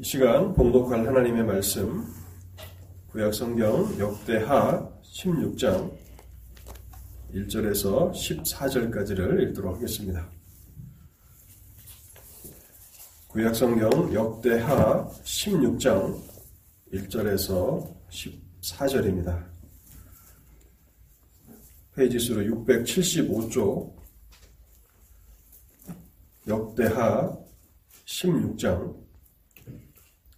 이 시간 봉독할 하나님의 말씀 구약성경 역대하 16장 1절에서 14절까지를 읽도록 하겠습니다. 구약성경 역대하 16장 1절에서 14절입니다. 페이지 수로 675쪽 역대하 16장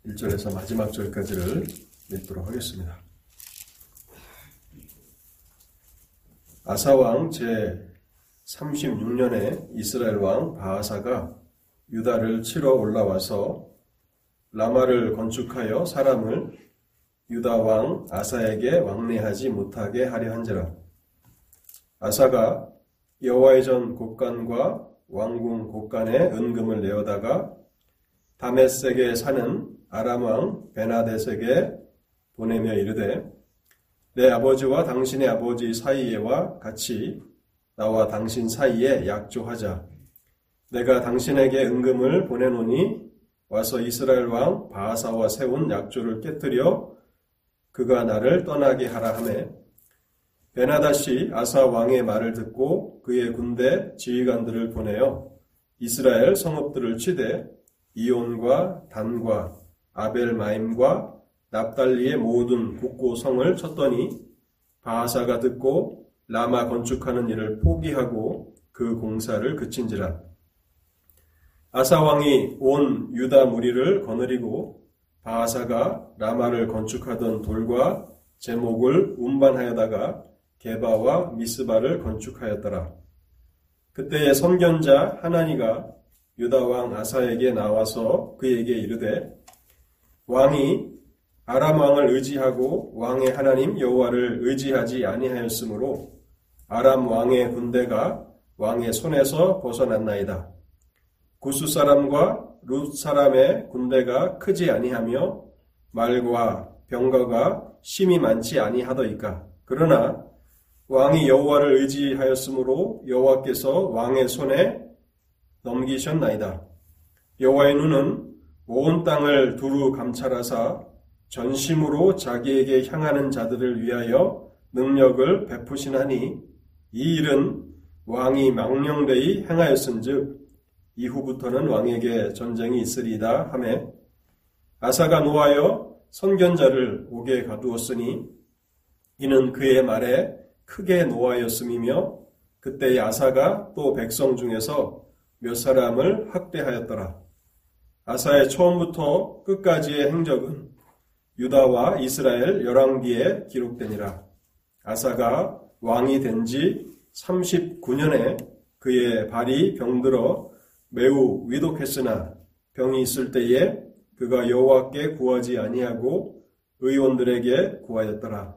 1절에서 마지막 절까지를 읽도록 하겠습니다. 아사왕 제 36년에 이스라엘 왕 바하사가 유다를 치러 올라와서 라마를 건축하여 사람을 유다 왕 아사에게 왕래하지 못하게 하려 한지라. 아사가 여호와의 전 곳간과 왕궁 곳간에 은금을 내어다가 다메섹에 사는 아람왕 베나데색에 보내며 이르되 내 아버지와 당신의 아버지 사이에와 같이 나와 당신 사이에 약조하자. 내가 당신에게 은금을 보내노니 와서 이스라엘 왕 바하사와 세운 약조를 깨뜨려 그가 나를 떠나게 하라 하매 베나다시 아사 왕의 말을 듣고 그의 군대 지휘관들을 보내어 이스라엘 성읍들을 치되 이온과 단과 아벨마임과 납달리의 모든 국고 성을 쳤더니 바하사가 듣고 라마 건축하는 일을 포기하고 그 공사를 그친지라. 아사왕이 온 유다 무리를 거느리고 바하사가 라마를 건축하던 돌과 제목을 운반하여다가 게바와 미스바를 건축하였더라. 그때의 선견자 하나니가 유다 왕 아사에게 나와서 그에게 이르되 왕이 아람 왕을 의지하고 왕의 하나님 여호와를 의지하지 아니하였으므로 아람 왕의 군대가 왕의 손에서 벗어났나이다. 구스 사람과 룻 사람의 군대가 크지 아니하며 말과 병거가 심이 많지 아니하더이까. 그러나 왕이 여호와를 의지하였으므로 여호와께서 왕의 손에 넘기셨나이다. 여호와의 눈은 온 땅을 두루 감찰하사 전심으로 자기에게 향하는 자들을 위하여 능력을 베푸시나니 이 일은 왕이 망령되이 행하였은즉 이후부터는 왕에게 전쟁이 있으리다 하매 아사가 노하여 선견자를 옥에 가두었으니 이는 그의 말에 크게 노하였음이며 그때의 아사가 또 백성 중에서 몇 사람을 학대하였더라. 아사의 처음부터 끝까지의 행적은 유다와 이스라엘 열왕기에 기록되니라. 아사가 왕이 된 지 39년에 그의 발이 병들어 매우 위독했으나 병이 있을 때에 그가 여호와께 구하지 아니하고 의원들에게 구하였더라.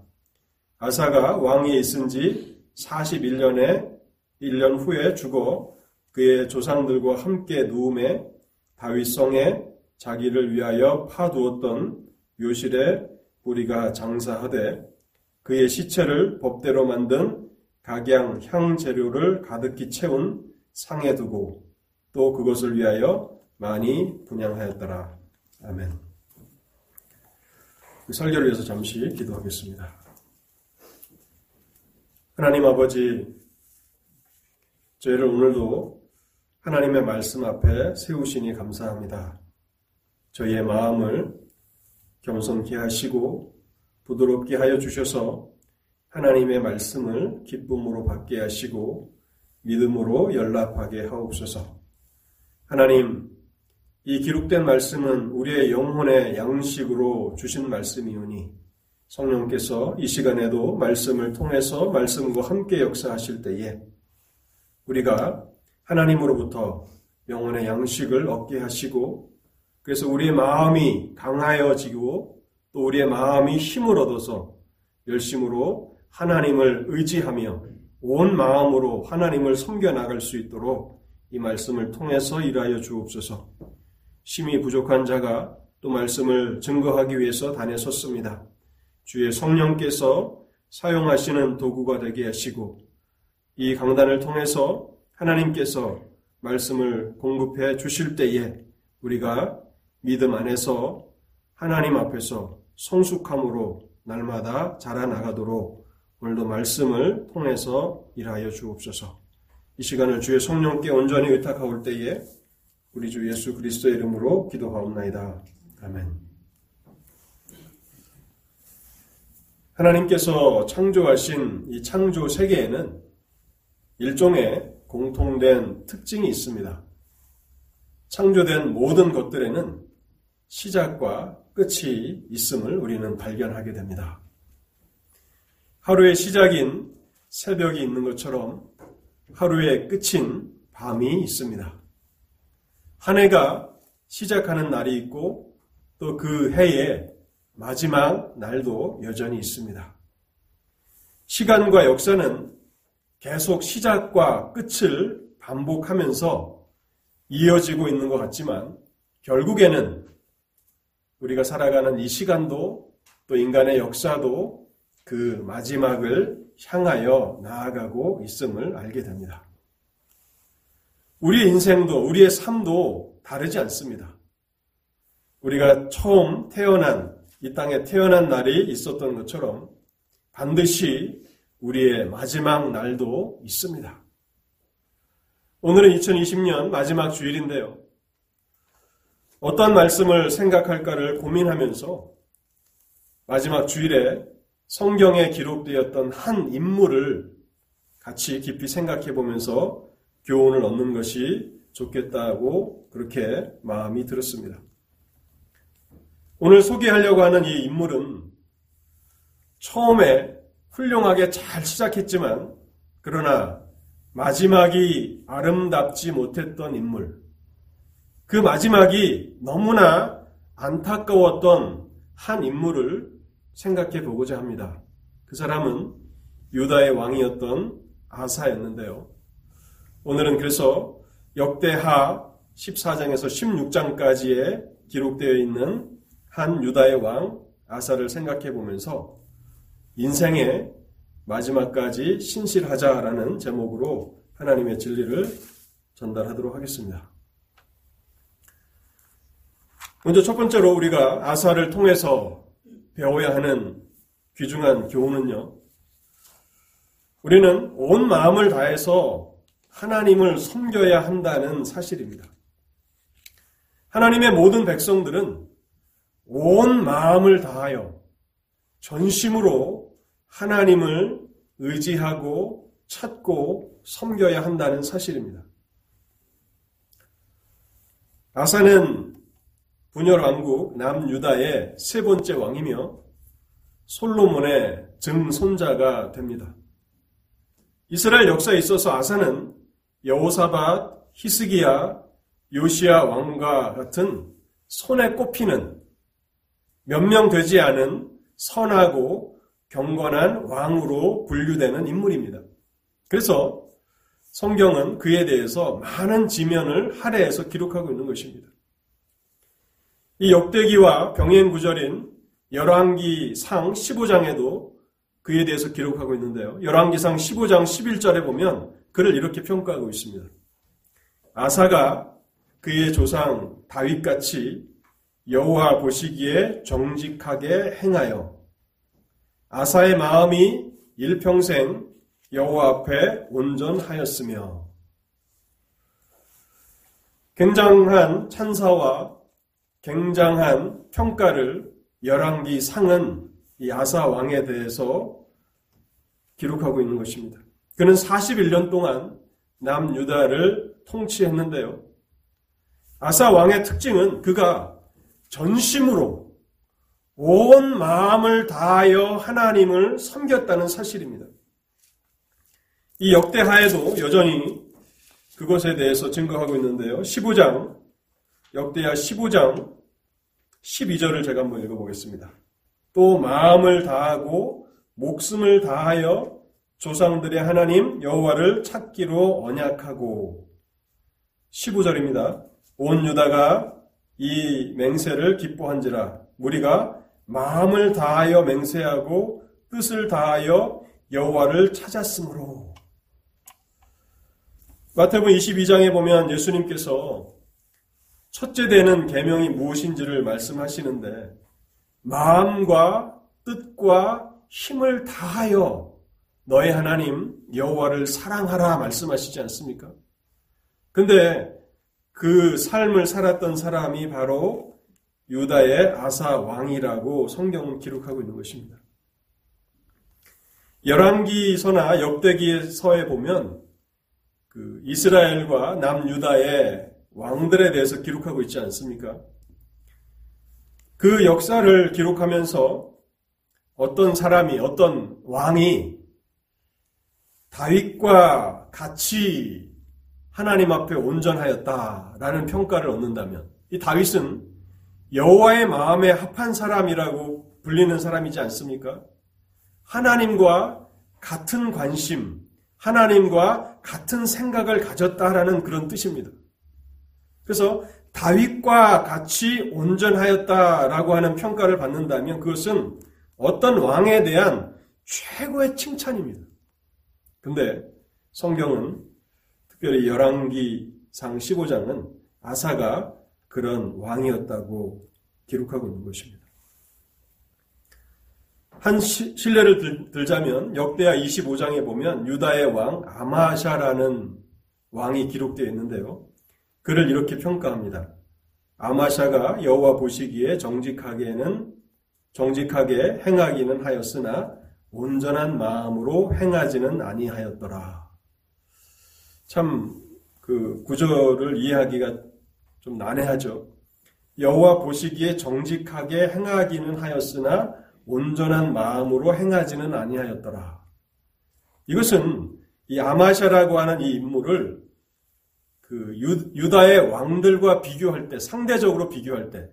아사가 왕이 있은 지 41년에 1년 후에 죽어 그의 조상들과 함께 누움에 다윗성에 자기를 위하여 파두었던 묘실에 우리가 장사하되 그의 시체를 법대로 만든 각양 향 재료를 가득히 채운 상에 두고 또 그것을 위하여 많이 분양하였더라. 아멘. 그 설교를 위해서 잠시 기도하겠습니다. 하나님 아버지, 저희를 오늘도 하나님의 말씀 앞에 세우시니 감사합니다. 저희의 마음을 겸손케 하시고 부드럽게 하여 주셔서 하나님의 말씀을 기쁨으로 받게 하시고 믿음으로 연락하게 하옵소서. 하나님, 이 기록된 말씀은 우리의 영혼의 양식으로 주신 말씀이오니 성령께서 이 시간에도 말씀을 통해서 말씀과 함께 역사하실 때에 우리가 하나님으로부터 영혼의 양식을 얻게 하시고 그래서 우리의 마음이 강하여지고 또 우리의 마음이 힘을 얻어서 열심으로 하나님을 의지하며 온 마음으로 하나님을 섬겨 나갈 수 있도록 이 말씀을 통해서 일하여 주옵소서. 심히 부족한 자가 또 말씀을 증거하기 위해서 단에 섰습니다. 주의 성령께서 사용하시는 도구가 되게 하시고 이 강단을 통해서 하나님께서 말씀을 공급해 주실 때에 우리가 믿음 안에서 하나님 앞에서 성숙함으로 날마다 자라나가도록 오늘도 말씀을 통해서 일하여 주옵소서. 이 시간을 주의 성령께 온전히 의탁하올 때에 우리 주 예수 그리스도의 이름으로 기도하옵나이다. 아멘. 하나님께서 창조하신 이 창조 세계에는 일종의 공통된 특징이 있습니다. 창조된 모든 것들에는 시작과 끝이 있음을 우리는 발견하게 됩니다. 하루의 시작인 새벽이 있는 것처럼 하루의 끝인 밤이 있습니다. 한 해가 시작하는 날이 있고 또 그 해의 마지막 날도 여전히 있습니다. 시간과 역사는 계속 시작과 끝을 반복하면서 이어지고 있는 것 같지만 결국에는 우리가 살아가는 이 시간도 또 인간의 역사도 그 마지막을 향하여 나아가고 있음을 알게 됩니다. 우리의 인생도 우리의 삶도 다르지 않습니다. 우리가 처음 태어난 이 땅에 태어난 날이 있었던 것처럼 반드시 우리의 마지막 날도 있습니다. 오늘은 2020년 마지막 주일인데요. 어떤 말씀을 생각할까를 고민하면서 마지막 주일에 성경에 기록되었던 한 인물을 같이 깊이 생각해 보면서 교훈을 얻는 것이 좋겠다고 그렇게 마음이 들었습니다. 오늘 소개하려고 하는 이 인물은 처음에 훌륭하게 잘 시작했지만 그러나 마지막이 아름답지 못했던 인물. 그 마지막이 너무나 안타까웠던 한 인물을 생각해 보고자 합니다. 그 사람은 유다의 왕이었던 아사였는데요. 오늘은 그래서 역대하 14장에서 16장까지에 기록되어 있는 한 유다의 왕 아사를 생각해 보면서 인생의 마지막까지 신실하자라는 제목으로 하나님의 진리를 전달하도록 하겠습니다. 먼저 첫 번째로 우리가 아사를 통해서 배워야 하는 귀중한 교훈은요. 우리는 온 마음을 다해서 하나님을 섬겨야 한다는 사실입니다. 하나님의 모든 백성들은 온 마음을 다하여 전심으로 하나님을 의지하고 찾고 섬겨야 한다는 사실입니다. 아사는 분열 왕국 남유다의 세 번째 왕이며 솔로몬의 증손자가 됩니다. 이스라엘 역사에 있어서 아사는 여호사밧, 히스기야, 요시아 왕과 같은 손에 꼽히는 몇 명 되지 않은 선하고 경건한 왕으로 분류되는 인물입니다. 그래서 성경은 그에 대해서 많은 지면을 할애해서 기록하고 있는 것입니다. 이 역대기와 병행 구절인 열왕기 상 15장에도 그에 대해서 기록하고 있는데요. 열왕기상 15장 11절에 보면 그를 이렇게 평가하고 있습니다. 아사가 그의 조상 다윗같이 여호와 보시기에 정직하게 행하여 아사의 마음이 일평생 여호와 앞에 온전하였으며 굉장한 찬사와 굉장한 평가를 열왕기 상은 이 아사 왕에 대해서 기록하고 있는 것입니다. 그는 41년 동안 남유다를 통치했는데요. 아사 왕의 특징은 그가 전심으로 온 마음을 다하여 하나님을 섬겼다는 사실입니다. 이 역대하에도 여전히 그것에 대해서 증거하고 있는데요. 15장, 역대하 15장 12절을 제가 한번 읽어보겠습니다. 또 마음을 다하고 목숨을 다하여 조상들의 하나님 여호와를 찾기로 언약하고 15절입니다. 온 유다가 이 맹세를 기뻐한지라 우리가 마음을 다하여 맹세하고 뜻을 다하여 여호와를 찾았으므로 마태복음 22장에 보면 예수님께서 첫째 되는 계명이 무엇인지를 말씀하시는데 마음과 뜻과 힘을 다하여 너의 하나님 여호와를 사랑하라 말씀하시지 않습니까? 근데 그 삶을 살았던 사람이 바로 유다의 아사 왕이라고 성경은 기록하고 있는 것입니다. 열왕기서나 역대기서에 보면 그 이스라엘과 남유다의 왕들에 대해서 기록하고 있지 않습니까? 그 역사를 기록하면서 어떤 사람이, 어떤 왕이 다윗과 같이 하나님 앞에 온전하였다라는 평가를 얻는다면 이 다윗은 여호와의 마음에 합한 사람이라고 불리는 사람이지 않습니까? 하나님과 같은 관심, 하나님과 같은 생각을 가졌다라는 그런 뜻입니다. 그래서 다윗과 같이 온전하였다라고 하는 평가를 받는다면 그것은 어떤 왕에 대한 최고의 칭찬입니다. 근데 성경은 특별히 열왕기상 15장은 아사가 그런 왕이었다고 기록하고 있는 것입니다. 한 시, 신뢰를 들, 자면 역대하 25장에 보면 유다의 왕 아마샤라는 왕이 기록되어 있는데요. 그를 이렇게 평가합니다. 아마샤가 여호와 보시기에 정직하게는 정직하게 행하기는 하였으나 온전한 마음으로 행하지는 아니하였더라. 참 그 구절을 이해하기가 좀 난해하죠. 여호와 보시기에 정직하게 행하기는 하였으나 온전한 마음으로 행하지는 아니하였더라. 이것은 이 아마샤라고 하는 이 인물을 그 유다의 왕들과 비교할 때, 상대적으로 비교할 때,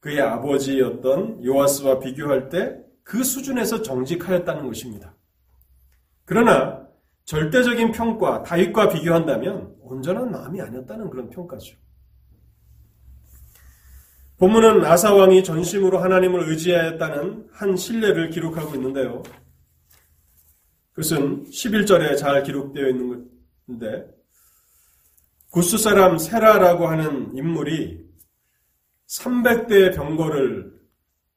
그의 아버지였던 요아스와 비교할 때 그 수준에서 정직하였다는 것입니다. 그러나 절대적인 평가, 다윗과 비교한다면 온전한 마음이 아니었다는 그런 평가죠. 본문은 아사왕이 전심으로 하나님을 의지하였다는 한 신뢰를 기록하고 있는데요. 그것은 11절에 잘 기록되어 있는 것인데 구스 사람 세라라고 하는 인물이 300대의 병거를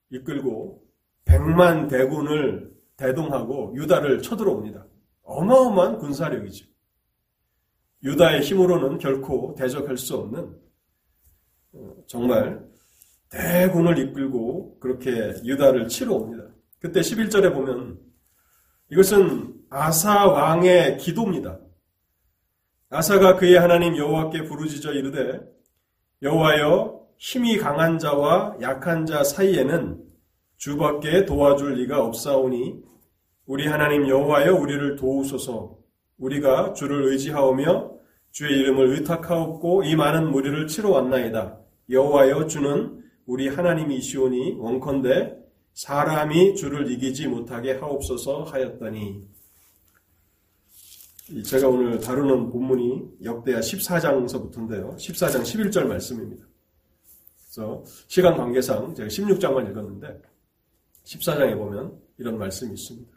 이끌고 100만 대군을 대동하고 유다를 쳐들어옵니다. 어마어마한 군사력이죠. 유다의 힘으로는 결코 대적할 수 없는 어, 정말 대군을 이끌고 그렇게 유다를 치러 옵니다. 그때 11절에 보면 이것은 아사 왕의 기도입니다. 아사가 그의 하나님 여호와께 부르짖어 이르되 여호와여 힘이 강한 자와 약한 자 사이에는 주밖에 도와줄 리가 없사오니 우리 하나님 여호와여 우리를 도우소서 우리가 주를 의지하오며 주의 이름을 의탁하옵고 이 많은 무리를 치러 왔나이다. 여호와여 주는 우리 하나님이시오니 원컨대 사람이 주를 이기지 못하게 하옵소서 하였더니 제가 오늘 다루는 본문이 역대하 14장서부터인데요. 14장 11절 말씀입니다. 그래서 시간 관계상 제가 16장만 읽었는데 14장에 보면 이런 말씀이 있습니다.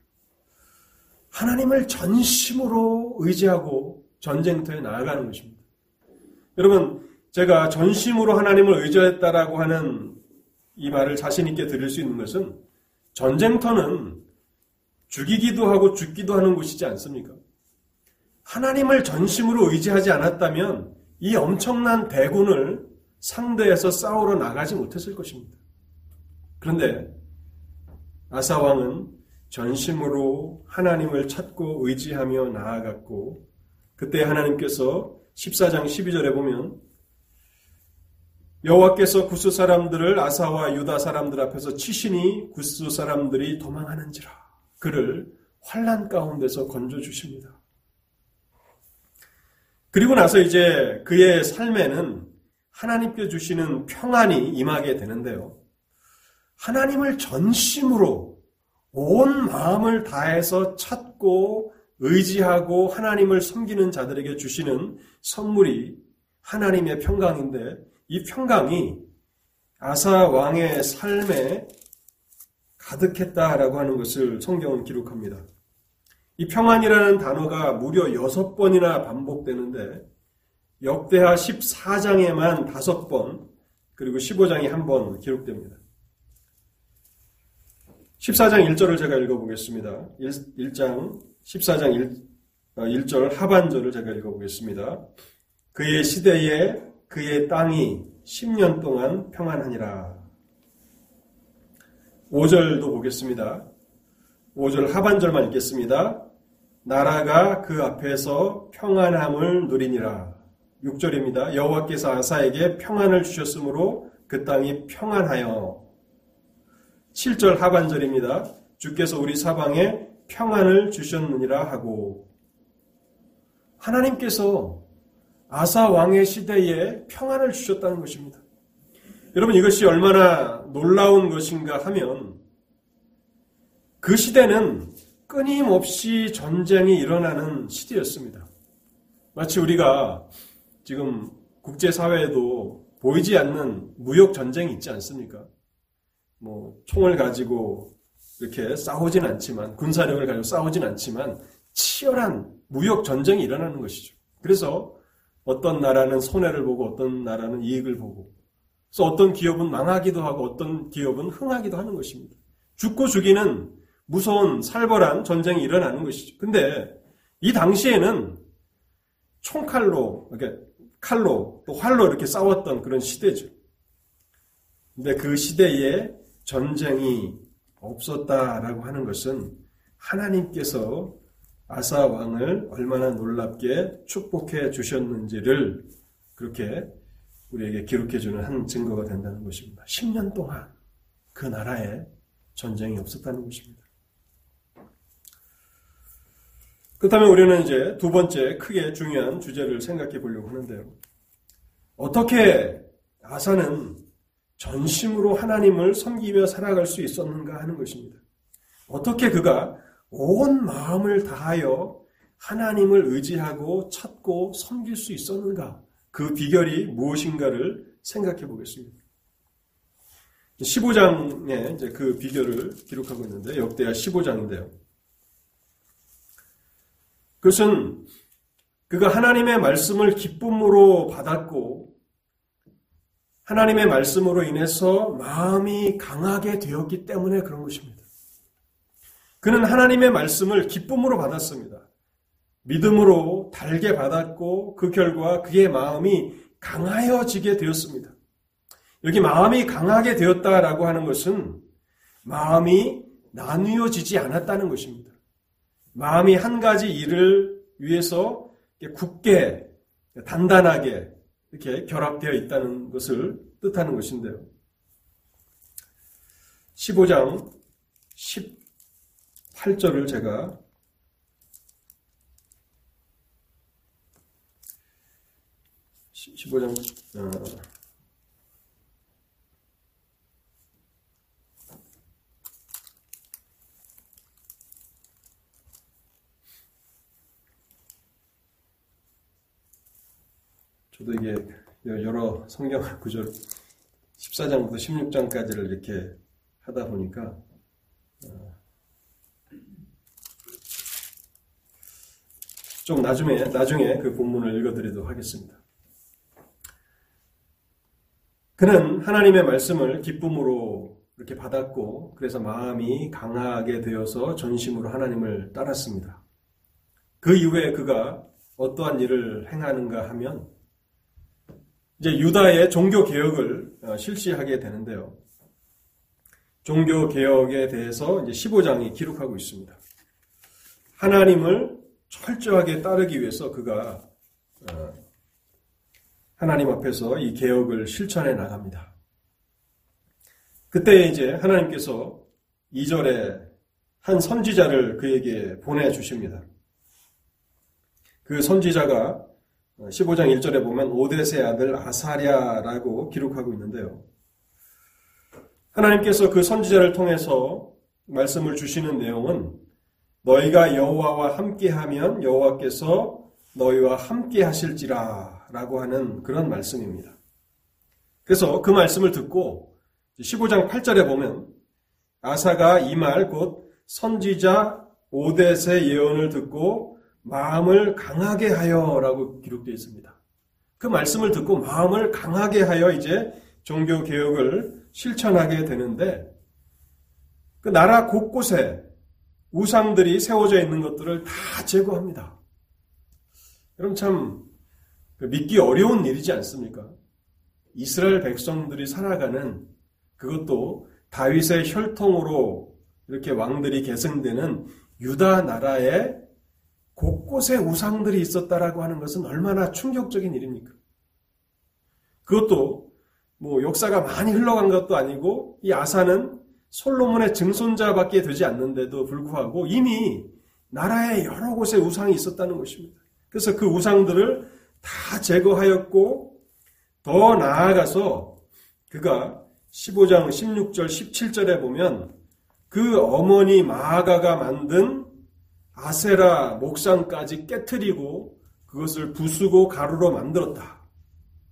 하나님을 전심으로 의지하고 전쟁터에 나아가는 것입니다. 여러분, 제가 전심으로 하나님을 의지했다라고 하는 이 말을 자신있게 들을 수 있는 것은 전쟁터는 죽이기도 하고 죽기도 하는 곳이지 않습니까? 하나님을 전심으로 의지하지 않았다면 이 엄청난 대군을 상대해서 싸우러 나가지 못했을 것입니다. 그런데 아사왕은 전심으로 하나님을 찾고 의지하며 나아갔고 그때 하나님께서 14장 12절에 보면 여호와께서 구스 사람들을 아사와 유다 사람들 앞에서 치시니 구스 사람들이 도망하는지라 그를 환란 가운데서 건져 주십니다. 그리고 나서 이제 그의 삶에는 하나님께 주시는 평안이 임하게 되는데요. 하나님을 전심으로 온 마음을 다해서 찾고 의지하고 하나님을 섬기는 자들에게 주시는 선물이 하나님의 평강인데 이 평강이 아사 왕의 삶에 가득했다라고 하는 것을 성경은 기록합니다. 이 평안이라는 단어가 무려 여섯 번이나 반복되는데 역대하 14장에만 다섯 번 그리고 15장에 한 번 기록됩니다. 14장 1절을 제가 읽어보겠습니다. 1, 장 14장 1, 1절 하반절을 제가 읽어보겠습니다. 그의 시대에 그의 땅이 10년 동안 평안하니라. 5절도 보겠습니다. 5절 하반절만 읽겠습니다. 나라가 그 앞에서 평안함을 누리니라. 6절입니다. 여호와께서 아사에게 평안을 주셨으므로 그 땅이 평안하여 7절 하반절입니다. 주께서 우리 사방에 평안을 주셨느니라 하고 하나님께서 아사 왕의 시대에 평안을 주셨다는 것입니다. 여러분 이것이 얼마나 놀라운 것인가 하면 그 시대는 끊임없이 전쟁이 일어나는 시대였습니다. 마치 우리가 지금 국제사회에도 보이지 않는 무역 전쟁이 있지 않습니까? 뭐 총을 가지고 이렇게 싸우진 않지만 군사력을 가지고 싸우진 않지만 치열한 무역 전쟁이 일어나는 것이죠. 그래서 어떤 나라는 손해를 보고 어떤 나라는 이익을 보고 그래서 어떤 기업은 망하기도 하고 어떤 기업은 흥하기도 하는 것입니다. 죽고 죽이는 무서운 살벌한 전쟁이 일어나는 것이죠. 근데 이 당시에는 총칼로 이렇게 칼로 또 활로 이렇게 싸웠던 그런 시대죠. 근데 그 시대에 전쟁이 없었다라고 하는 것은 하나님께서 아사 왕을 얼마나 놀랍게 축복해 주셨는지를 그렇게 우리에게 기록해 주는 한 증거가 된다는 것입니다. 10년 동안 그 나라에 전쟁이 없었다는 것입니다. 그렇다면 우리는 이제 두 번째 크게 중요한 주제를 생각해 보려고 하는데요. 어떻게 아사는 전심으로 하나님을 섬기며 살아갈 수 있었는가 하는 것입니다. 어떻게 그가 온 마음을 다하여 하나님을 의지하고 찾고 섬길 수 있었는가? 그 비결이 무엇인가를 생각해 보겠습니다. 15장에 이제 그 비결을 기록하고 있는데 역대하 15장인데요. 그것은 그가 하나님의 말씀을 기쁨으로 받았고 하나님의 말씀으로 인해서 마음이 강하게 되었기 때문에 그런 것입니다. 그는 하나님의 말씀을 기쁨으로 받았습니다. 믿음으로 달게 받았고 그 결과 그의 마음이 강하여지게 되었습니다. 여기 마음이 강하게 되었다라고 하는 것은 마음이 나뉘어지지 않았다는 것입니다. 마음이 한 가지 일을 위해서 굳게 단단하게 이렇게 결합되어 있다는 것을 뜻하는 것인데요. 15장 18절을 제가 십오장 어, 저도 이게 여러 성경 구절 14장부터 16장까지를 이렇게 하다 보니까 좀 나중에 나중에 그 본문을 읽어드리도록 하겠습니다. 그는 하나님의 말씀을 기쁨으로 이렇게 받았고 그래서 마음이 강하게 되어서 전심으로 하나님을 따랐습니다. 그 이후에 그가 어떠한 일을 행하는가 하면 이제 유다의 종교 개혁을 어, 실시하게 되는데요. 종교 개혁에 대해서 이제 15장이 기록하고 있습니다. 하나님을 철저하게 따르기 위해서 그가 어, 하나님 앞에서 이 개혁을 실천해 나갑니다. 그때 이제 하나님께서 2절에 한 선지자를 그에게 보내주십니다. 그 선지자가 15장 1절에 보면 오데세 아들 아사랴라고 기록하고 있는데요. 하나님께서 그 선지자를 통해서 말씀을 주시는 내용은 너희가 여호와와 함께하면 여호와께서 너희와 함께 하실지라 라고 하는 그런 말씀입니다. 그래서 그 말씀을 듣고 15장 8절에 보면 아사가 이 말 곧 선지자 오데세 예언을 듣고 마음을 강하게 하여라고 기록되어 있습니다. 그 말씀을 듣고 마음을 강하게 하여 이제 종교 개혁을 실천하게 되는데 그 나라 곳곳에 우상들이 세워져 있는 것들을 다 제거합니다. 여러분 참그 믿기 어려운 일이지 않습니까? 이스라엘 백성들이 살아가는 그것도 다윗의 혈통으로 이렇게 왕들이 계승되는 유다 나라에 곳곳에 우상들이 있었다라고 하는 것은 얼마나 충격적인 일입니까? 그것도 뭐 역사가 많이 흘러간 것도 아니고 이 아사는 솔로몬의 증손자밖에 되지 않는데도 불구하고 이미 나라의 여러 곳에 우상이 있었다는 것입니다. 그래서 그 우상들을 다 제거하였고 더 나아가서 그가 15장 16절 17절에 보면 그 어머니 마아가가 만든 아세라 목상까지 깨뜨리고 그것을 부수고 가루로 만들었다.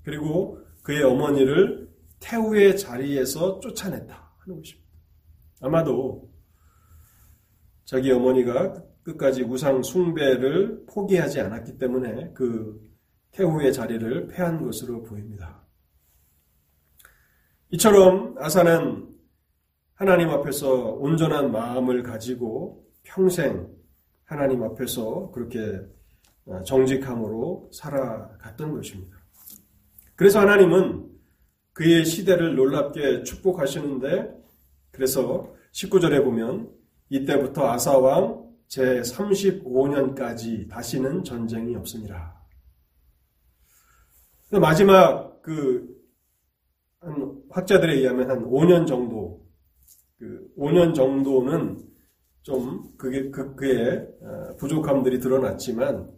그리고 그의 어머니를 태우의 자리에서 쫓아냈다 하는 것입니다. 아마도 자기 어머니가 끝까지 우상 숭배를 포기하지 않았기 때문에 그 태후의 자리를 패한 것으로 보입니다. 이처럼 아사는 하나님 앞에서 온전한 마음을 가지고 평생 하나님 앞에서 그렇게 정직함으로 살아갔던 것입니다. 그래서 하나님은 그의 시대를 놀랍게 축복하시는데 그래서 19절에 보면 이때부터 아사왕 제 35년까지 다시는 전쟁이 없습니다. 마지막 그 학자들에 의하면 한 5년 정도 그 5년 정도는 좀 그게 그, 그의 어, 부족함들이 드러났지만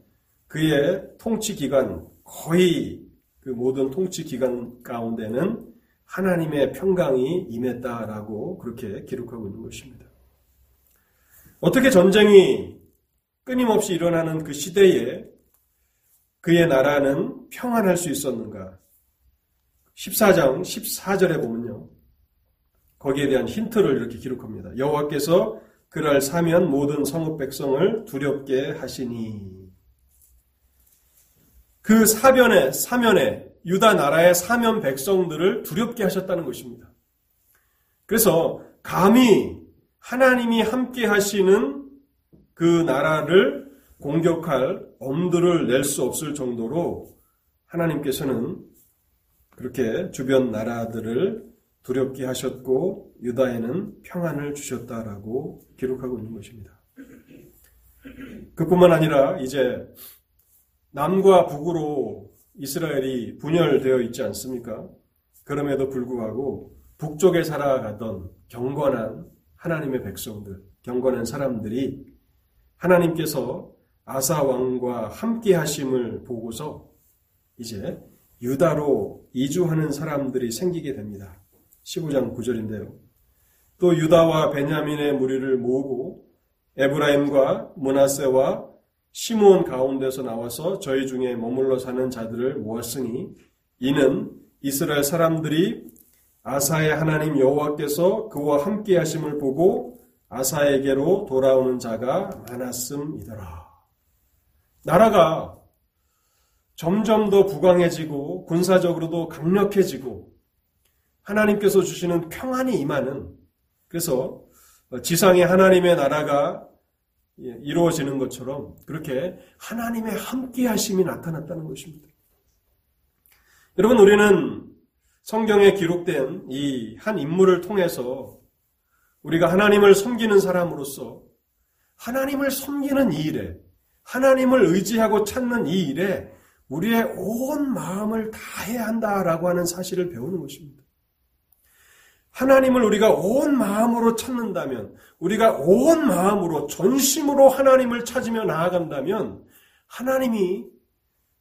그의 통치 기간 거의 그 모든 통치 기간 가운데는 하나님의 평강이 임했다라고 그렇게 기록하고 있는 것입니다. 어떻게 전쟁이 끊임없이 일어나는 그 시대에 그의 나라는 평안할 수 있었는가? 14장 14절에 보면요. 거기에 대한 힌트를 이렇게 기록합니다. 여호와께서 그날 사면 모든 성읍 백성을 두렵게 하시니 그 사변에 사면에 유다 나라의 사면 백성들을 두렵게 하셨다는 것입니다. 그래서 감히 하나님이 함께 하시는 그 나라를 공격할 엄두를 낼 수 없을 정도로 하나님께서는 그렇게 주변 나라들을 두렵게 하셨고 유다에는 평안을 주셨다라고 기록하고 있는 것입니다. 그뿐만 아니라 이제 남과 북으로 이스라엘이 분열되어 있지 않습니까? 그럼에도 불구하고 북쪽에 살아가던 경건한 하나님의 백성들, 경건한 사람들이 하나님께서 아사 왕과 함께 하심을 보고서 이제 유다로 이주하는 사람들이 생기게 됩니다. 15장 9절인데요. 또 유다와 베냐민의 무리를 모으고 에브라임과 문하세와 시므온 가운데서 나와서 저희 중에 머물러 사는 자들을 모았으니 이는 이스라엘 사람들이 아사의 하나님 여호와께서 그와 함께 하심을 보고 아사에게로 돌아오는 자가 많았음이더라. 나라가 점점 더 부강해지고 군사적으로도 강력해지고 하나님께서 주시는 평안이 임하는 그래서 지상의 하나님의 나라가 이루어지는 것처럼 그렇게 하나님의 함께 하심이 나타났다는 것입니다. 여러분 우리는 성경에 기록된 이 한 인물을 통해서 우리가 하나님을 섬기는 사람으로서 하나님을 섬기는 이 일에 하나님을 의지하고 찾는 이 일에 우리의 온 마음을 다해야 한다라고 하는 사실을 배우는 것입니다. 하나님을 우리가 온 마음으로 찾는다면, 우리가 온 마음으로, 전심으로 하나님을 찾으며 나아간다면, 하나님이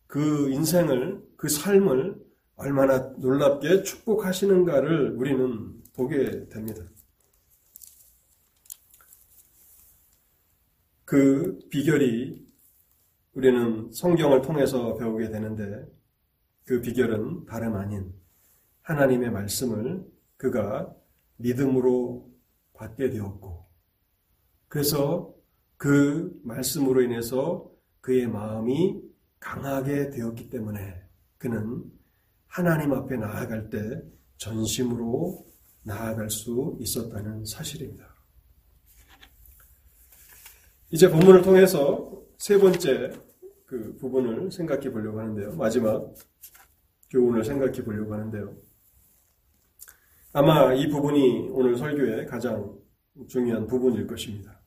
그 인생을, 그 삶을 얼마나 놀랍게 축복하시는가를 우리는 보게 됩니다. 그 비결이 우리는 성경을 통해서 배우게 되는데 그 비결은 다름 아닌 하나님의 말씀을 그가 믿음으로 받게 되었고 그래서 그 말씀으로 인해서 그의 마음이 강하게 되었기 때문에 그는 하나님 앞에 나아갈 때 전심으로 나아갈 수 있었다는 사실입니다. 이제 본문을 통해서 세 번째 그 부분을 생각해 보려고 하는데요. 마지막 교훈을 생각해 보려고 하는데요. 아마 이 부분이 오늘 설교의 가장 중요한 부분일 것입니다.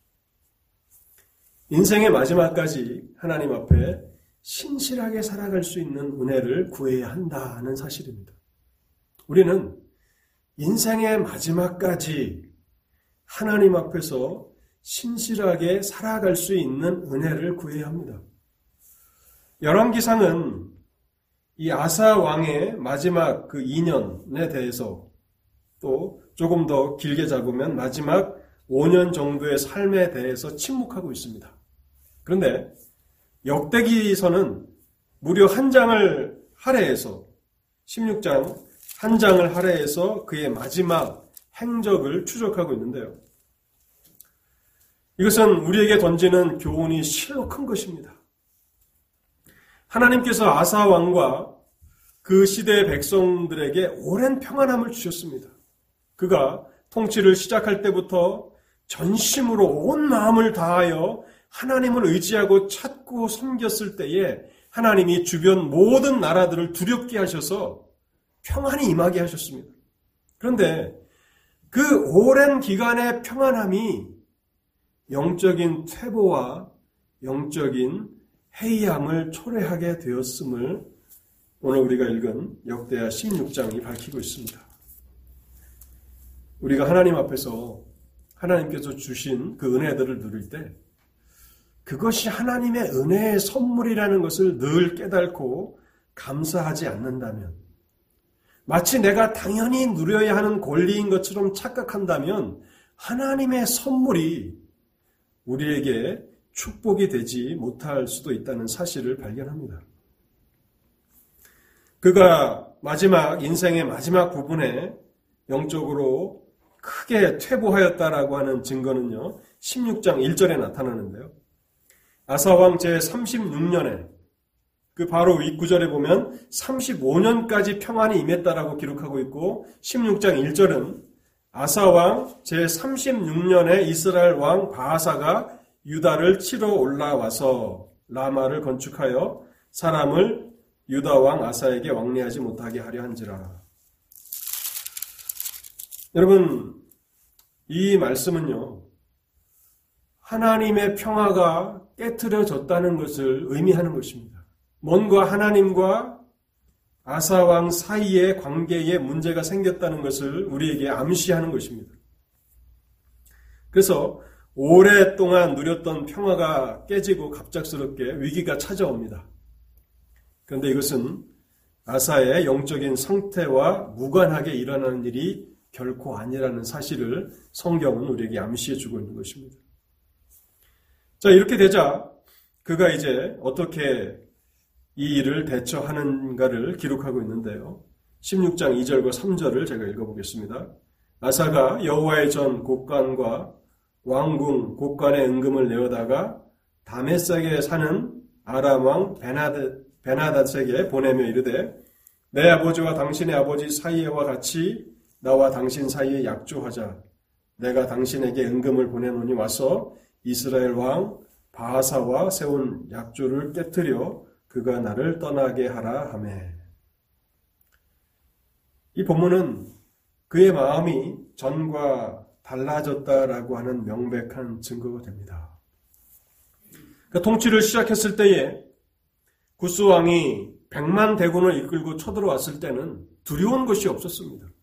인생의 마지막까지 하나님 앞에 신실하게 살아갈 수 있는 은혜를 구해야 한다는 사실입니다. 우리는 인생의 마지막까지 하나님 앞에서 신실하게 살아갈 수 있는 은혜를 구해야 합니다. 열왕기상은 이 아사 왕의 마지막 그 2년에 대해서 또 조금 더 길게 잡으면 마지막 5년 정도의 삶에 대해서 침묵하고 있습니다. 그런데 역대기서는 무려 한 장을 할애해서 16장 한 장을 할애해서 그의 마지막 행적을 추적하고 있는데요. 이것은 우리에게 던지는 교훈이 실로 큰 것입니다. 하나님께서 아사 왕과 그 시대의 백성들에게 오랜 평안함을 주셨습니다. 그가 통치를 시작할 때부터 전심으로 온 마음을 다하여 하나님을 의지하고 찾고 섬겼을 때에 하나님이 주변 모든 나라들을 두렵게 하셔서 평안이 임하게 하셨습니다. 그런데 그 오랜 기간의 평안함이 영적인 퇴보와 영적인 해이함을 초래하게 되었음을 오늘 우리가 읽은 역대하 16장이 밝히고 있습니다. 우리가 하나님 앞에서 하나님께서 주신 그 은혜들을 누릴 때 그것이 하나님의 은혜의 선물이라는 것을 늘 깨닫고 감사하지 않는다면 마치 내가 당연히 누려야 하는 권리인 것처럼 착각한다면 하나님의 선물이 우리에게 축복이 되지 못할 수도 있다는 사실을 발견합니다. 그가 마지막 인생의 마지막 부분에 영적으로 크게 퇴보하였다라고 하는 증거는요. 16장 1절에 나타나는데요. 아사왕 제 36년에 그 바로 윗구절에 보면 35년까지 평안이 임했다라고 기록하고 있고 16장 1절은 아사왕 제36년에 이스라엘 왕 바하사가 유다를 치러 올라와서 라마를 건축하여 사람을 유다 왕 아사에게 왕래하지 못하게 하려 한지라. 여러분, 이 말씀은요, 하나님의 평화가 깨뜨려졌다는 것을 의미하는 것입니다. 뭔가 하나님과 아사왕 사이의 관계에 문제가 생겼다는 것을 우리에게 암시하는 것입니다. 그래서 오랫동안 누렸던 평화가 깨지고 갑작스럽게 위기가 찾아옵니다. 그런데 이것은 아사의 영적인 상태와 무관하게 일어나는 일이 결코 아니라는 사실을 성경은 우리에게 암시해 주고 있는 것입니다. 자, 이렇게 되자 그가 이제 어떻게 이 일을 대처하는가를 기록하고 있는데요. 16장 2절과 3절을 제가 읽어보겠습니다. 아사가 여호와의 전 곡간과 왕궁 곡간의 은금을 내어다가 다메섹에 사는 아람 왕 베나드, 베나닷에게 보내며 이르되 내 아버지와 당신의 아버지 사이와 같이 나와 당신 사이에 약조하자. 내가 당신에게 은금을 보내노니 와서 이스라엘 왕 바하사와 세운 약조를 깨뜨려 그가 나를 떠나게 하라 하매. 이 본문은 그의 마음이 전과 달라졌다라고 하는 명백한 증거가 됩니다. 그 통치를 시작했을 때에 구스 왕이 백만 대군을 이끌고 쳐들어왔을 때는 두려운 것이 없었습니다.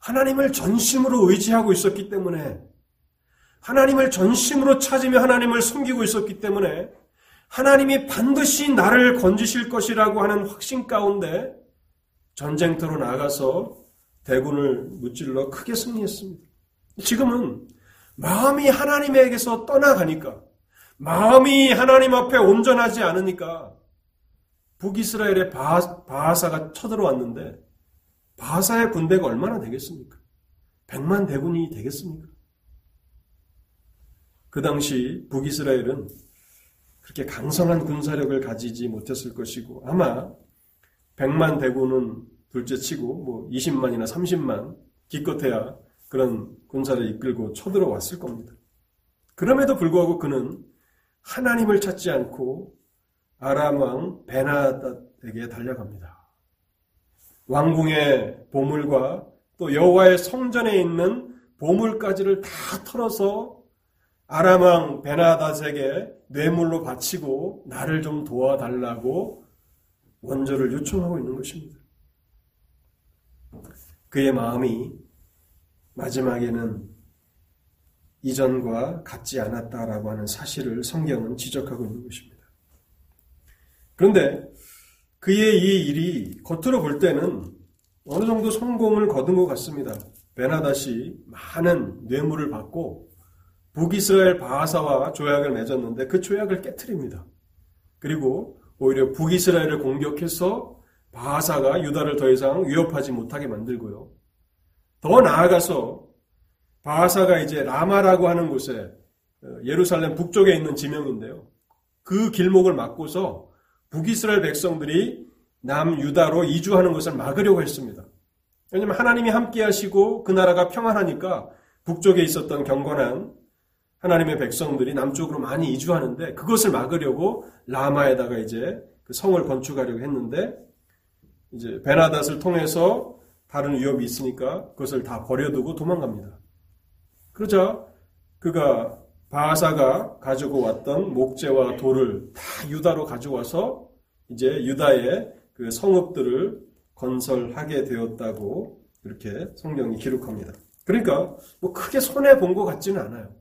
하나님을 전심으로 의지하고 있었기 때문에 하나님을 전심으로 찾으며 하나님을 섬기고 있었기 때문에 하나님이 반드시 나를 건지실 것이라고 하는 확신 가운데 전쟁터로 나가서 대군을 무찔러 크게 승리했습니다. 지금은 마음이 하나님에게서 떠나가니까 마음이 하나님 앞에 온전하지 않으니까 북이스라엘의 바하사가 쳐들어왔는데 바하사의 군대가 얼마나 되겠습니까? 백만 대군이 되겠습니까? 그 당시 북이스라엘은 그렇게 강성한 군사력을 가지지 못했을 것이고 아마 100만 대군은 둘째 치고 뭐 20만이나 30만 기껏해야 그런 군사를 이끌고 쳐들어왔을 겁니다. 그럼에도 불구하고 그는 하나님을 찾지 않고 아람 왕 베나닷에게 달려갑니다. 왕궁의 보물과 또 여호와의 성전에 있는 보물까지를 다 털어서 아람 왕 베나닷에게 뇌물로 바치고 나를 좀 도와달라고 원조를 요청하고 있는 것입니다. 그의 마음이 마지막에는 이전과 같지 않았다라고 하는 사실을 성경은 지적하고 있는 것입니다. 그런데 그의 이 일이 겉으로 볼 때는 어느 정도 성공을 거둔 것 같습니다. 베나닷이 많은 뇌물을 받고 북이스라엘 바하사와 조약을 맺었는데 그 조약을 깨뜨립니다. 그리고 오히려 북이스라엘을 공격해서 바하사가 유다를 더 이상 위협하지 못하게 만들고요. 더 나아가서 바하사가 이제 라마라고 하는 곳에 어, 예루살렘 북쪽에 있는 지명인데요. 그 길목을 막고서 북이스라엘 백성들이 남유다로 이주하는 것을 막으려고 했습니다. 왜냐하면 하나님이 함께 하시고 그 나라가 평안하니까 북쪽에 있었던 경건한 하나님의 백성들이 남쪽으로 많이 이주하는데 그것을 막으려고 라마에다가 이제 그 성을 건축하려고 했는데 이제 베나닷을 통해서 다른 위협이 있으니까 그것을 다 버려두고 도망갑니다. 그러자 그가 바하사가 가지고 왔던 목재와 돌을 다 유다로 가져와서 이제 유다의 그 성읍들을 건설하게 되었다고 이렇게 성경이 기록합니다. 그러니까 뭐 크게 손해 본 것 같지는 않아요.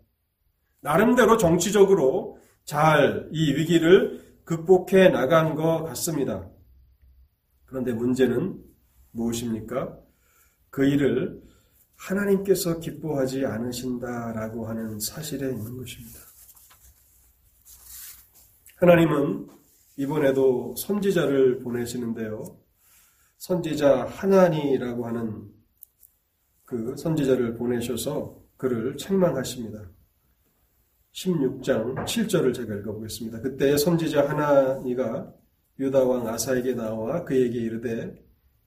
나름대로 정치적으로 잘 이 위기를 극복해 나간 것 같습니다. 그런데 문제는 무엇입니까? 그 일을 하나님께서 기뻐하지 않으신다라고 하는 사실에 있는 것입니다. 하나님은 이번에도 선지자를 보내시는데요. 선지자 하나니라고 하는 그 선지자를 보내셔서 그를 책망하십니다. 16장 7절을 제가 읽어보겠습니다. 그때 선지자 하나니가 유다 왕 아사에게 나와 그에게 이르되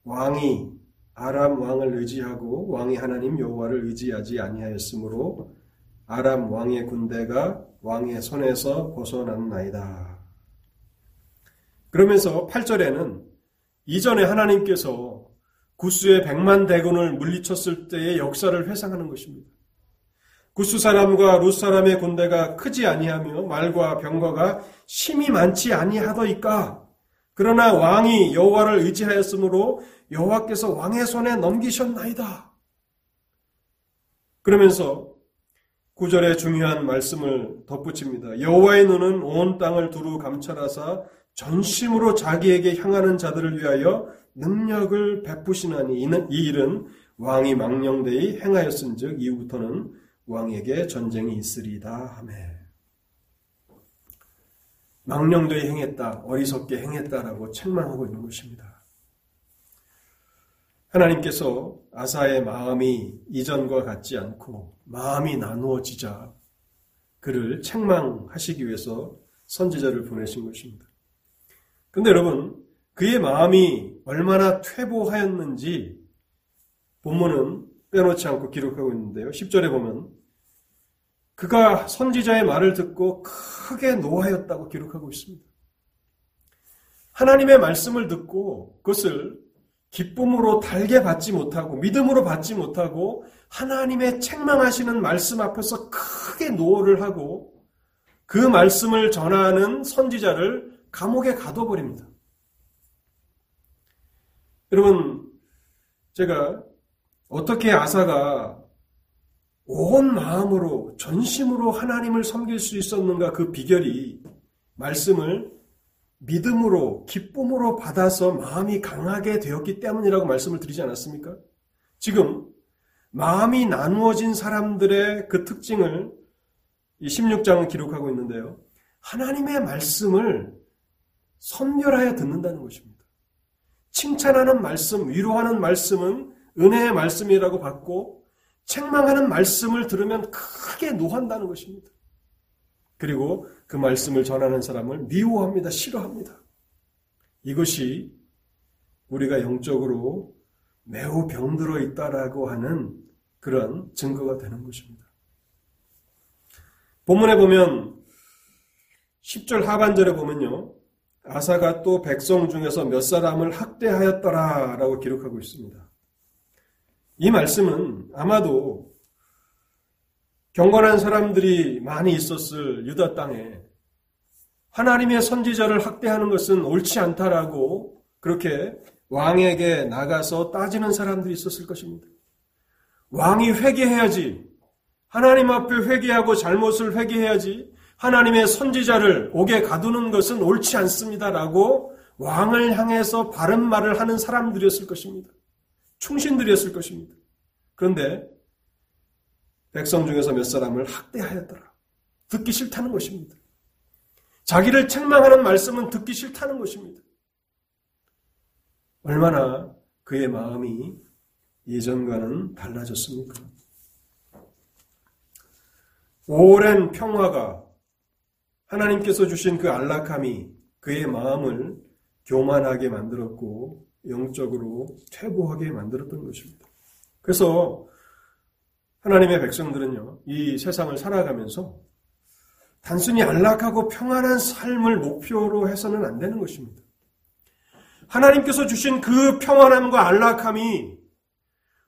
왕이 아람 왕을 의지하고 왕이 하나님 여호와를 의지하지 아니하였으므로 아람 왕의 군대가 왕의 손에서 벗어났나이다. 그러면서 8절에는 이전에 하나님께서 구스의 백만 대군을 물리쳤을 때의 역사를 회상하는 것입니다. 구스 사람과 루 사람의 군대가 크지 아니하며 말과 병거가 심이 많지 아니하더이까 그러나 왕이 여호와를 의지하였으므로 여호와께서 왕의 손에 넘기셨나이다. 그러면서 구절의 중요한 말씀을 덧붙입니다. 여호와의 눈은 온 땅을 두루 감찰하사 전심으로 자기에게 향하는 자들을 위하여 능력을 베푸시나니 이 일은 왕이 망령되이 행하였은즉 이후부터는 왕에게 전쟁이 있으리다 하매 망령되이 행했다 어리석게 행했다라고 책망하고 있는 것입니다. 하나님께서 아사의 마음이 이전과 같지 않고 마음이 나누어지자 그를 책망하시기 위해서 선지자를 보내신 것입니다. 근데 여러분, 그의 마음이 얼마나 퇴보하였는지 본문은 빼놓지 않고 기록하고 있는데요. 10절에 보면 그가 선지자의 말을 듣고 크게 노하였다고 기록하고 있습니다. 하나님의 말씀을 듣고 그것을 기쁨으로 달게 받지 못하고 믿음으로 받지 못하고 하나님의 책망하시는 말씀 앞에서 크게 노를 하고 그 말씀을 전하는 선지자를 감옥에 가둬버립니다. 여러분, 제가 어떻게 아사가 온 마음으로 전심으로 하나님을 섬길 수 있었는가 그 비결이 말씀을 믿음으로, 기쁨으로 받아서 마음이 강하게 되었기 때문이라고 말씀을 드리지 않았습니까? 지금 마음이 나누어진 사람들의 그 특징을 이 16장은 기록하고 있는데요. 하나님의 말씀을 선결하여 듣는다는 것입니다. 칭찬하는 말씀, 위로하는 말씀은 은혜의 말씀이라고 받고 책망하는 말씀을 들으면 크게 노한다는 것입니다. 그리고 그 말씀을 전하는 사람을 미워합니다. 싫어합니다. 이것이 우리가 영적으로 매우 병들어 있다라고 하는 그런 증거가 되는 것입니다. 본문에 보면 10절 하반절에 보면요. 아사가 또 백성 중에서 몇 사람을 학대하였더라 라고 기록하고 있습니다. 이 말씀은 아마도 경건한 사람들이 많이 있었을 유다 땅에 하나님의 선지자를 학대하는 것은 옳지 않다라고 그렇게 왕에게 나가서 따지는 사람들이 있었을 것입니다. 왕이 회개해야지. 하나님 앞에 회개하고 잘못을 회개해야지. 하나님의 선지자를 옥에 가두는 것은 옳지 않습니다라고 왕을 향해서 바른 말을 하는 사람들이었을 것입니다. 충신들이었을 것입니다. 그런데 백성 중에서 몇 사람을 학대하였더라. 듣기 싫다는 것입니다. 자기를 책망하는 말씀은 듣기 싫다는 것입니다. 얼마나 그의 마음이 예전과는 달라졌습니까? 오랜 평화가 하나님께서 주신 그 안락함이 그의 마음을 교만하게 만들었고 영적으로 퇴보하게 만들었던 것입니다. 그래서 하나님의 백성들은요, 이 세상을 살아가면서 단순히 안락하고 평안한 삶을 목표로 해서는 안 되는 것입니다. 하나님께서 주신 그 평안함과 안락함이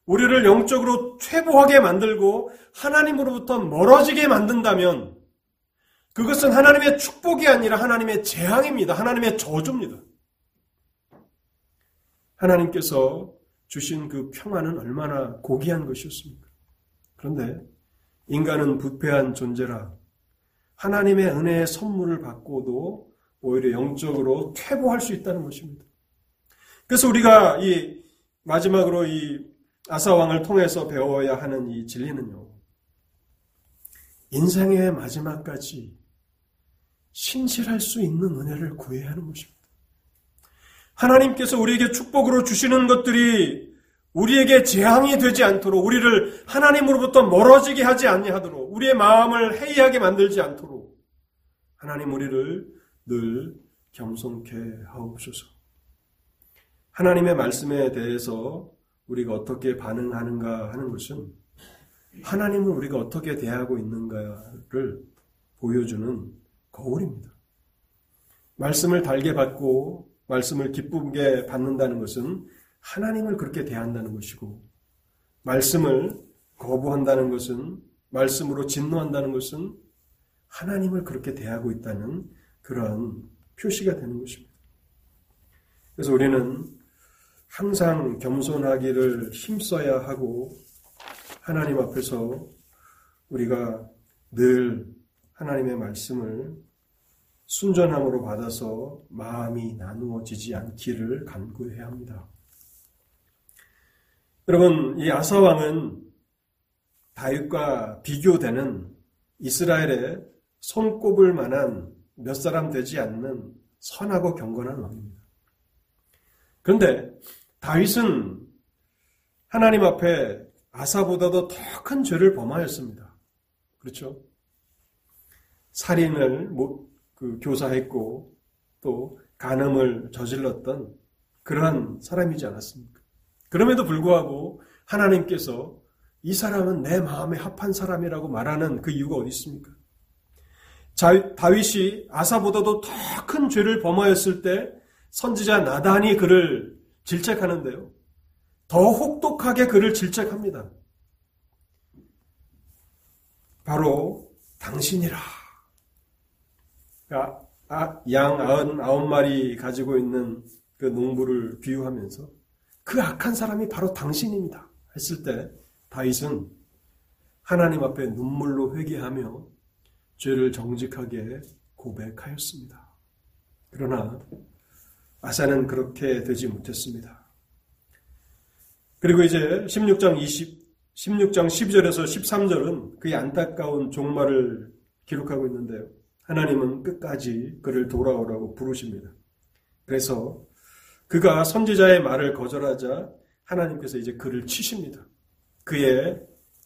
우리를 영적으로 퇴보하게 만들고 하나님으로부터 멀어지게 만든다면 그것은 하나님의 축복이 아니라 하나님의 재앙입니다. 하나님의 저주입니다. 하나님께서 주신 그 평안은 얼마나 고귀한 것이었습니까? 그런데 인간은 부패한 존재라 하나님의 은혜의 선물을 받고도 오히려 영적으로 퇴보할 수 있다는 것입니다. 그래서 우리가 이 마지막으로 이 아사왕을 통해서 배워야 하는 이 진리는요. 인생의 마지막까지 신실할 수 있는 은혜를 구해야 하는 것입니다. 하나님께서 우리에게 축복으로 주시는 것들이 우리에게 재앙이 되지 않도록 우리를 하나님으로부터 멀어지게 하지 아니하도록 우리의 마음을 해이하게 만들지 않도록 하나님 우리를 늘 겸손케 하옵소서. 하나님의 말씀에 대해서 우리가 어떻게 반응하는가 하는 것은 하나님은 우리가 어떻게 대하고 있는가를 보여주는 거울입니다. 말씀을 달게 받고 말씀을 기쁘게 받는다는 것은 하나님을 그렇게 대한다는 것이고 말씀을 거부한다는 것은 말씀으로 진노한다는 것은 하나님을 그렇게 대하고 있다는 그러한 표시가 되는 것입니다. 그래서 우리는 항상 겸손하기를 힘써야 하고 하나님 앞에서 우리가 늘 하나님의 말씀을 순전함으로 받아서 마음이 나누어지지 않기를 간구해야 합니다. 여러분, 이 아사 왕은 다윗과 비교되는 이스라엘의 손꼽을 만한 몇 사람 되지 않는 선하고 경건한 왕입니다. 그런데 다윗은 하나님 앞에 아사보다도 더 큰 죄를 범하였습니다. 그렇죠? 살인을 그 교사했고 또 간음을 저질렀던 그러한 사람이지 않았습니까? 그럼에도 불구하고 하나님께서 이 사람은 내 마음에 합한 사람이라고 말하는 그 이유가 어디 있습니까? 다윗이 아사보다도 더 큰 죄를 범하였을 때 선지자 나단이 그를 질책하는데요. 더 혹독하게 그를 질책합니다. 바로 당신이라. 그러니까 아, 양 아흔 마리 가지고 있는 그 농부를 비유하면서 그 악한 사람이 바로 당신입니다. 했을 때 다윗은 하나님 앞에 눈물로 회개하며 죄를 정직하게 고백하였습니다. 그러나 아사는 그렇게 되지 못했습니다. 그리고 이제 16장 20, 16장 12절에서 13절은 그의 안타까운 종말을 기록하고 있는데요. 하나님은 끝까지 그를 돌아오라고 부르십니다. 그래서 그가 선지자의 말을 거절하자 하나님께서 이제 그를 치십니다. 그의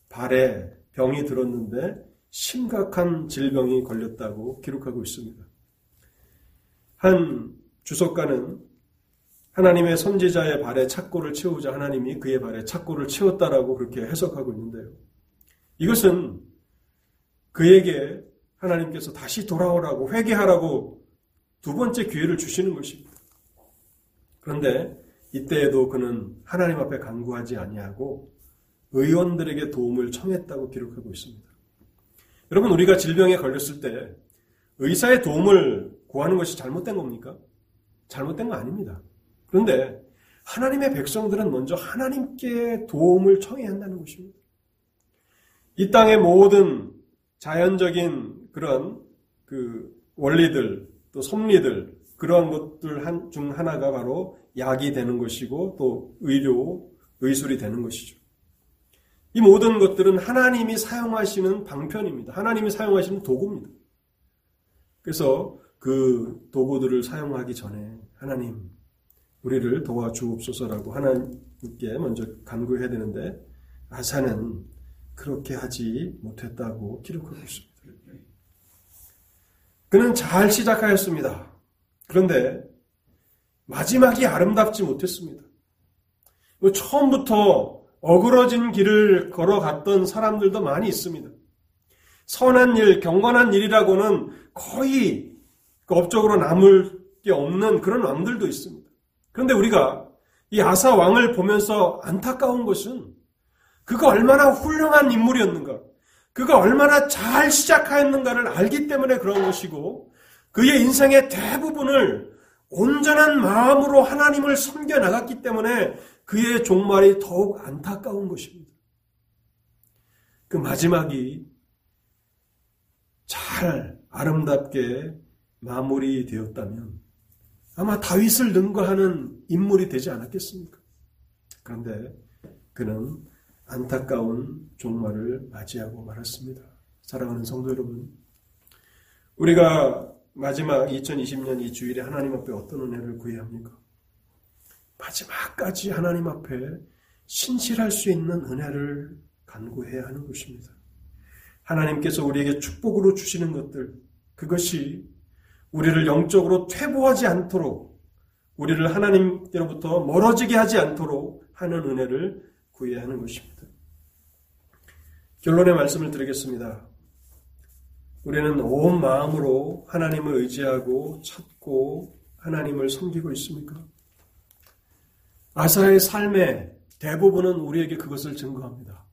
발에 병이 들었는데 심각한 질병이 걸렸다고 기록하고 있습니다. 한 주석가는 하나님의 선지자의 발에 착고를 채우자 하나님이 그의 발에 착고를 채웠다라고 그렇게 해석하고 있는데요. 이것은 그에게 하나님께서 다시 돌아오라고 회개하라고 두 번째 기회를 주시는 것입니다. 그런데 이때에도 그는 하나님 앞에 간구하지 아니하고 의원들에게 도움을 청했다고 기록하고 있습니다. 여러분 우리가 질병에 걸렸을 때 의사의 도움을 구하는 것이 잘못된 겁니까? 잘못된 거 아닙니다. 그런데 하나님의 백성들은 먼저 하나님께 도움을 청해야 한다는 것입니다. 이 땅의 모든 자연적인 그런 그 원리들 또 섭리들 그러한 것들 중 하나가 바로 약이 되는 것이고 또 의료 의술이 되는 것이죠. 이 모든 것들은 하나님이 사용하시는 방편입니다. 하나님이 사용하시는 도구입니다. 그래서 그 도구들을 사용하기 전에 하나님 우리를 도와주옵소서라고 하나님께 먼저 간구해야 되는데 아사는 그렇게 하지 못했다고 기록하고 있습니다. 그는 잘 시작하였습니다. 그런데 마지막이 아름답지 못했습니다. 뭐 처음부터 어그러진 길을 걸어갔던 사람들도 많이 있습니다. 선한 일, 경건한 일이라고는 거의 그 업적으로 남을 게 없는 그런 왕들도 있습니다. 그런데 우리가 이 아사 왕을 보면서 안타까운 것은 그가 얼마나 훌륭한 인물이었는가, 그가 얼마나 잘 시작하였는가를 알기 때문에 그런 것이고, 그의 인생의 대부분을 온전한 마음으로 하나님을 섬겨 나갔기 때문에 그의 종말이 더욱 안타까운 것입니다. 그 마지막이 잘 아름답게 마무리되었다면 아마 다윗을 능가하는 인물이 되지 않았겠습니까? 그런데 그는 안타까운 종말을 맞이하고 말았습니다. 사랑하는 성도 여러분, 우리가 마지막 2020년 이 주일에 하나님 앞에 어떤 은혜를 구해야 합니까? 마지막까지 하나님 앞에 신실할 수 있는 은혜를 간구해야 하는 것입니다. 하나님께서 우리에게 축복으로 주시는 것들, 그것이 우리를 영적으로 퇴보하지 않도록, 우리를 하나님께로부터 멀어지게 하지 않도록 하는 은혜를 구해야 하는 것입니다. 결론의 말씀을 드리겠습니다. 우리는 온 마음으로 하나님을 의지하고 찾고 하나님을 섬기고 있습니까? 아사의 삶의 대부분은 우리에게 그것을 증거합니다.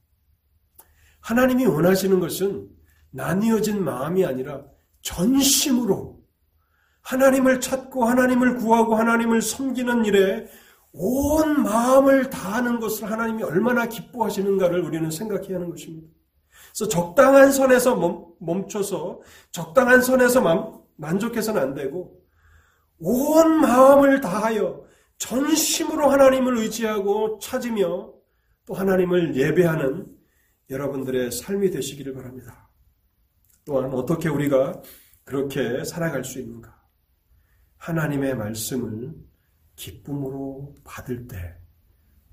하나님이 원하시는 것은 나뉘어진 마음이 아니라 전심으로 하나님을 찾고 하나님을 구하고 하나님을 섬기는 일에 온 마음을 다하는 것을 하나님이 얼마나 기뻐하시는가를 우리는 생각해야 하는 것입니다. 그래서 적당한 선에서 멈춰서 적당한 선에서 만족해서는 안 되고 온 마음을 다하여 전심으로 하나님을 의지하고 찾으며 또 하나님을 예배하는 여러분들의 삶이 되시기를 바랍니다. 또한 어떻게 우리가 그렇게 살아갈 수 있는가? 하나님의 말씀을 기쁨으로 받을 때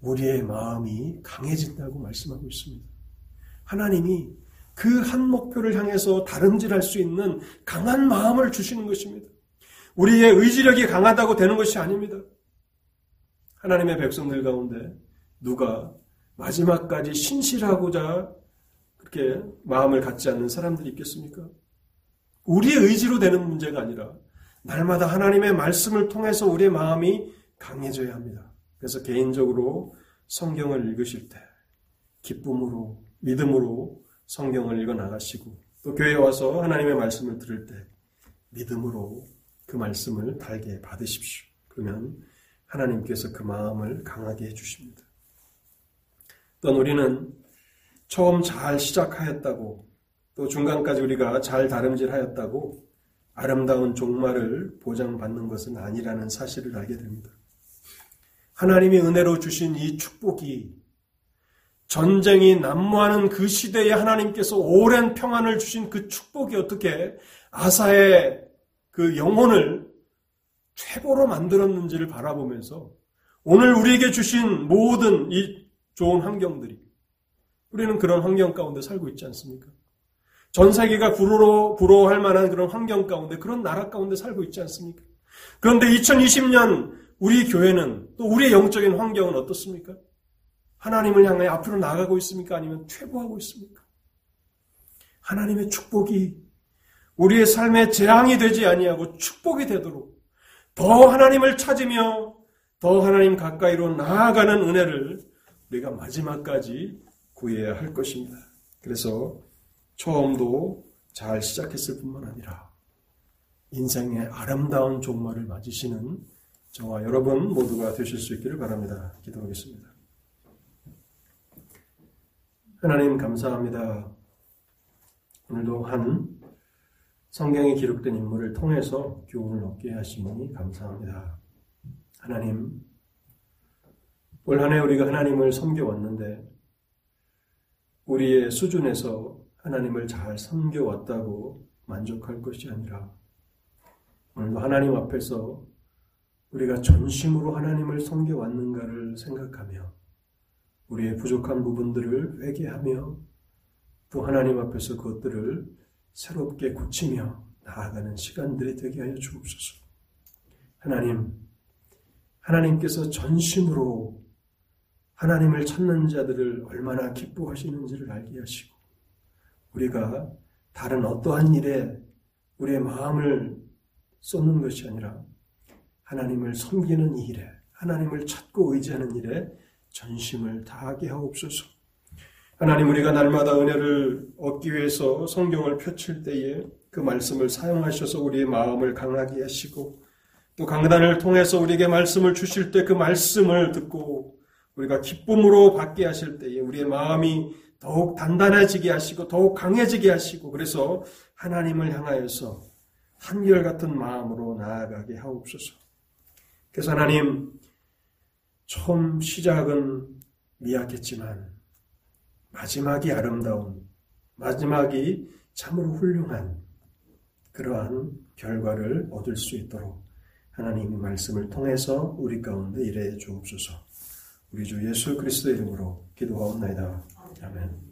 우리의 마음이 강해진다고 말씀하고 있습니다. 하나님이 그 한 목표를 향해서 다름질할 수 있는 강한 마음을 주시는 것입니다. 우리의 의지력이 강하다고 되는 것이 아닙니다. 하나님의 백성들 가운데 누가 마지막까지 신실하고자 그렇게 마음을 갖지 않는 사람들이 있겠습니까? 우리의 의지로 되는 문제가 아니라 날마다 하나님의 말씀을 통해서 우리의 마음이 강해져야 합니다. 그래서 개인적으로 성경을 읽으실 때 기쁨으로 믿음으로 성경을 읽어 나가시고 또 교회에 와서 하나님의 말씀을 들을 때 믿음으로 그 말씀을 달게 받으십시오. 그러면 하나님께서 그 마음을 강하게 해주십니다. 또 우리는 처음 잘 시작하였다고 또 중간까지 우리가 잘 다름질하였다고 아름다운 종말을 보장받는 것은 아니라는 사실을 알게 됩니다. 하나님이 은혜로 주신 이 축복이 전쟁이 난무하는 그 시대에 하나님께서 오랜 평안을 주신 그 축복이 어떻게 아사의 그 영혼을 최고로 만들었는지를 바라보면서 오늘 우리에게 주신 모든 이 좋은 환경들이 우리는 그런 환경 가운데 살고 있지 않습니까? 전 세계가 부러워, 부러워할 만한 그런 환경 가운데, 그런 나라 가운데 살고 있지 않습니까? 그런데 2020년 우리 교회는 또 우리의 영적인 환경은 어떻습니까? 하나님을 향해 앞으로 나가고 있습니까? 아니면 퇴보하고 있습니까? 하나님의 축복이 우리의 삶에 재앙이 되지 아니하고 축복이 되도록 더 하나님을 찾으며 더 하나님 가까이로 나아가는 은혜를 우리가 마지막까지 구해야 할 것입니다. 그래서 처음도 잘 시작했을 뿐만 아니라 인생의 아름다운 종말을 맞으시는 저와 여러분 모두가 되실 수 있기를 바랍니다. 기도하겠습니다. 하나님 감사합니다. 오늘도 한 성경에 기록된 인물을 통해서 교훈을 얻게 하시니 감사합니다. 하나님, 올 한해 우리가 하나님을 섬겨왔는데 우리의 수준에서 하나님을 잘 섬겨왔다고 만족할 것이 아니라 오늘도 하나님 앞에서 우리가 전심으로 하나님을 섬겨왔는가를 생각하며 우리의 부족한 부분들을 회개하며 또 하나님 앞에서 그것들을 새롭게 고치며 나아가는 시간들이 되게 하여 주옵소서. 하나님, 하나님께서 전심으로 하나님을 찾는 자들을 얼마나 기뻐하시는지를 알게 하시고, 우리가 다른 어떠한 일에 우리의 마음을 쏟는 것이 아니라 하나님을 섬기는 일에, 하나님을 찾고 의지하는 일에 전심을 다하게 하옵소서. 하나님 우리가 날마다 은혜를 얻기 위해서 성경을 펼칠 때에 그 말씀을 사용하셔서 우리의 마음을 강하게 하시고 또 강단을 통해서 우리에게 말씀을 주실 때 그 말씀을 듣고 우리가 기쁨으로 받게 하실 때에 우리의 마음이 더욱 단단해지게 하시고 더욱 강해지게 하시고 그래서 하나님을 향하여서 한결같은 마음으로 나아가게 하옵소서. 그래서 하나님 처음 시작은 미약했지만 마지막이 아름다운 마지막이 참으로 훌륭한 그러한 결과를 얻을 수 있도록 하나님의 말씀을 통해서 우리 가운데 일해 주옵소서. 우리 주 예수 그리스도 이름으로 기도하옵나이다. 아멘.